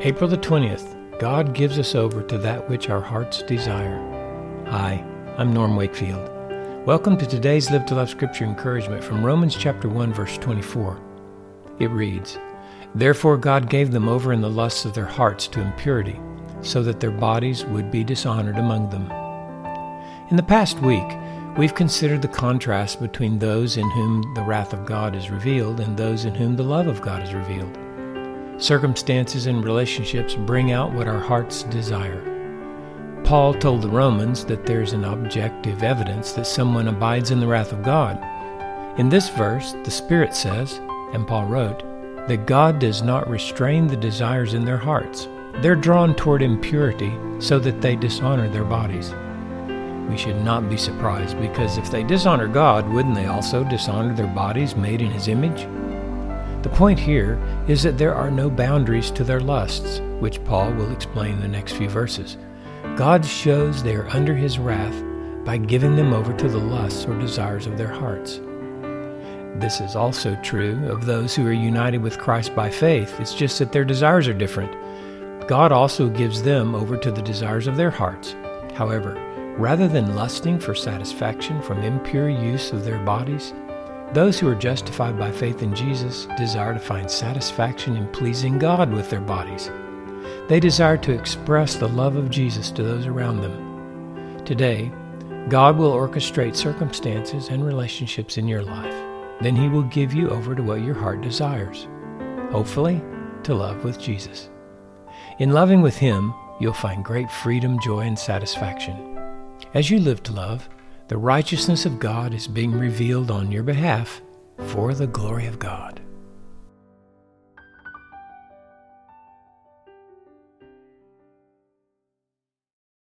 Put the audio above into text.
April the 20th, God gives us over to that which our hearts desire. Hi, I'm Norm Wakefield. Welcome to today's Live to Love Scripture encouragement from Romans chapter 1 verse 24. It reads, Therefore God gave them over in the lusts of their hearts to impurity, so that their bodies would be dishonored among them. In the past week, we've considered the contrast between those in whom the wrath of God is revealed and those in whom the love of God is revealed. Circumstances and relationships bring out what our hearts desire. Paul told the Romans that there's an objective evidence that someone abides in the wrath of God. In this verse, the Spirit says, and Paul wrote, that God does not restrain the desires in their hearts. They're drawn toward impurity so that they dishonor their bodies. We should not be surprised because if they dishonor God, wouldn't they also dishonor their bodies made in His image? The point here is that there are no boundaries to their lusts, which Paul will explain in the next few verses. God shows they are under his wrath by giving them over to the lusts or desires of their hearts. This is also true of those who are united with Christ by faith. It's just that their desires are different. God also gives them over to the desires of their hearts. However, rather than lusting for satisfaction from impure use of their bodies, those who are justified by faith in Jesus desire to find satisfaction in pleasing God with their bodies. They desire to express the love of Jesus to those around them. Today, God will orchestrate circumstances and relationships in your life. Then He will give you over to what your heart desires. Hopefully, to love with Jesus. In loving with Him, you'll find great freedom, joy, and satisfaction. As you live to love, the righteousness of God is being revealed on your behalf for the glory of God.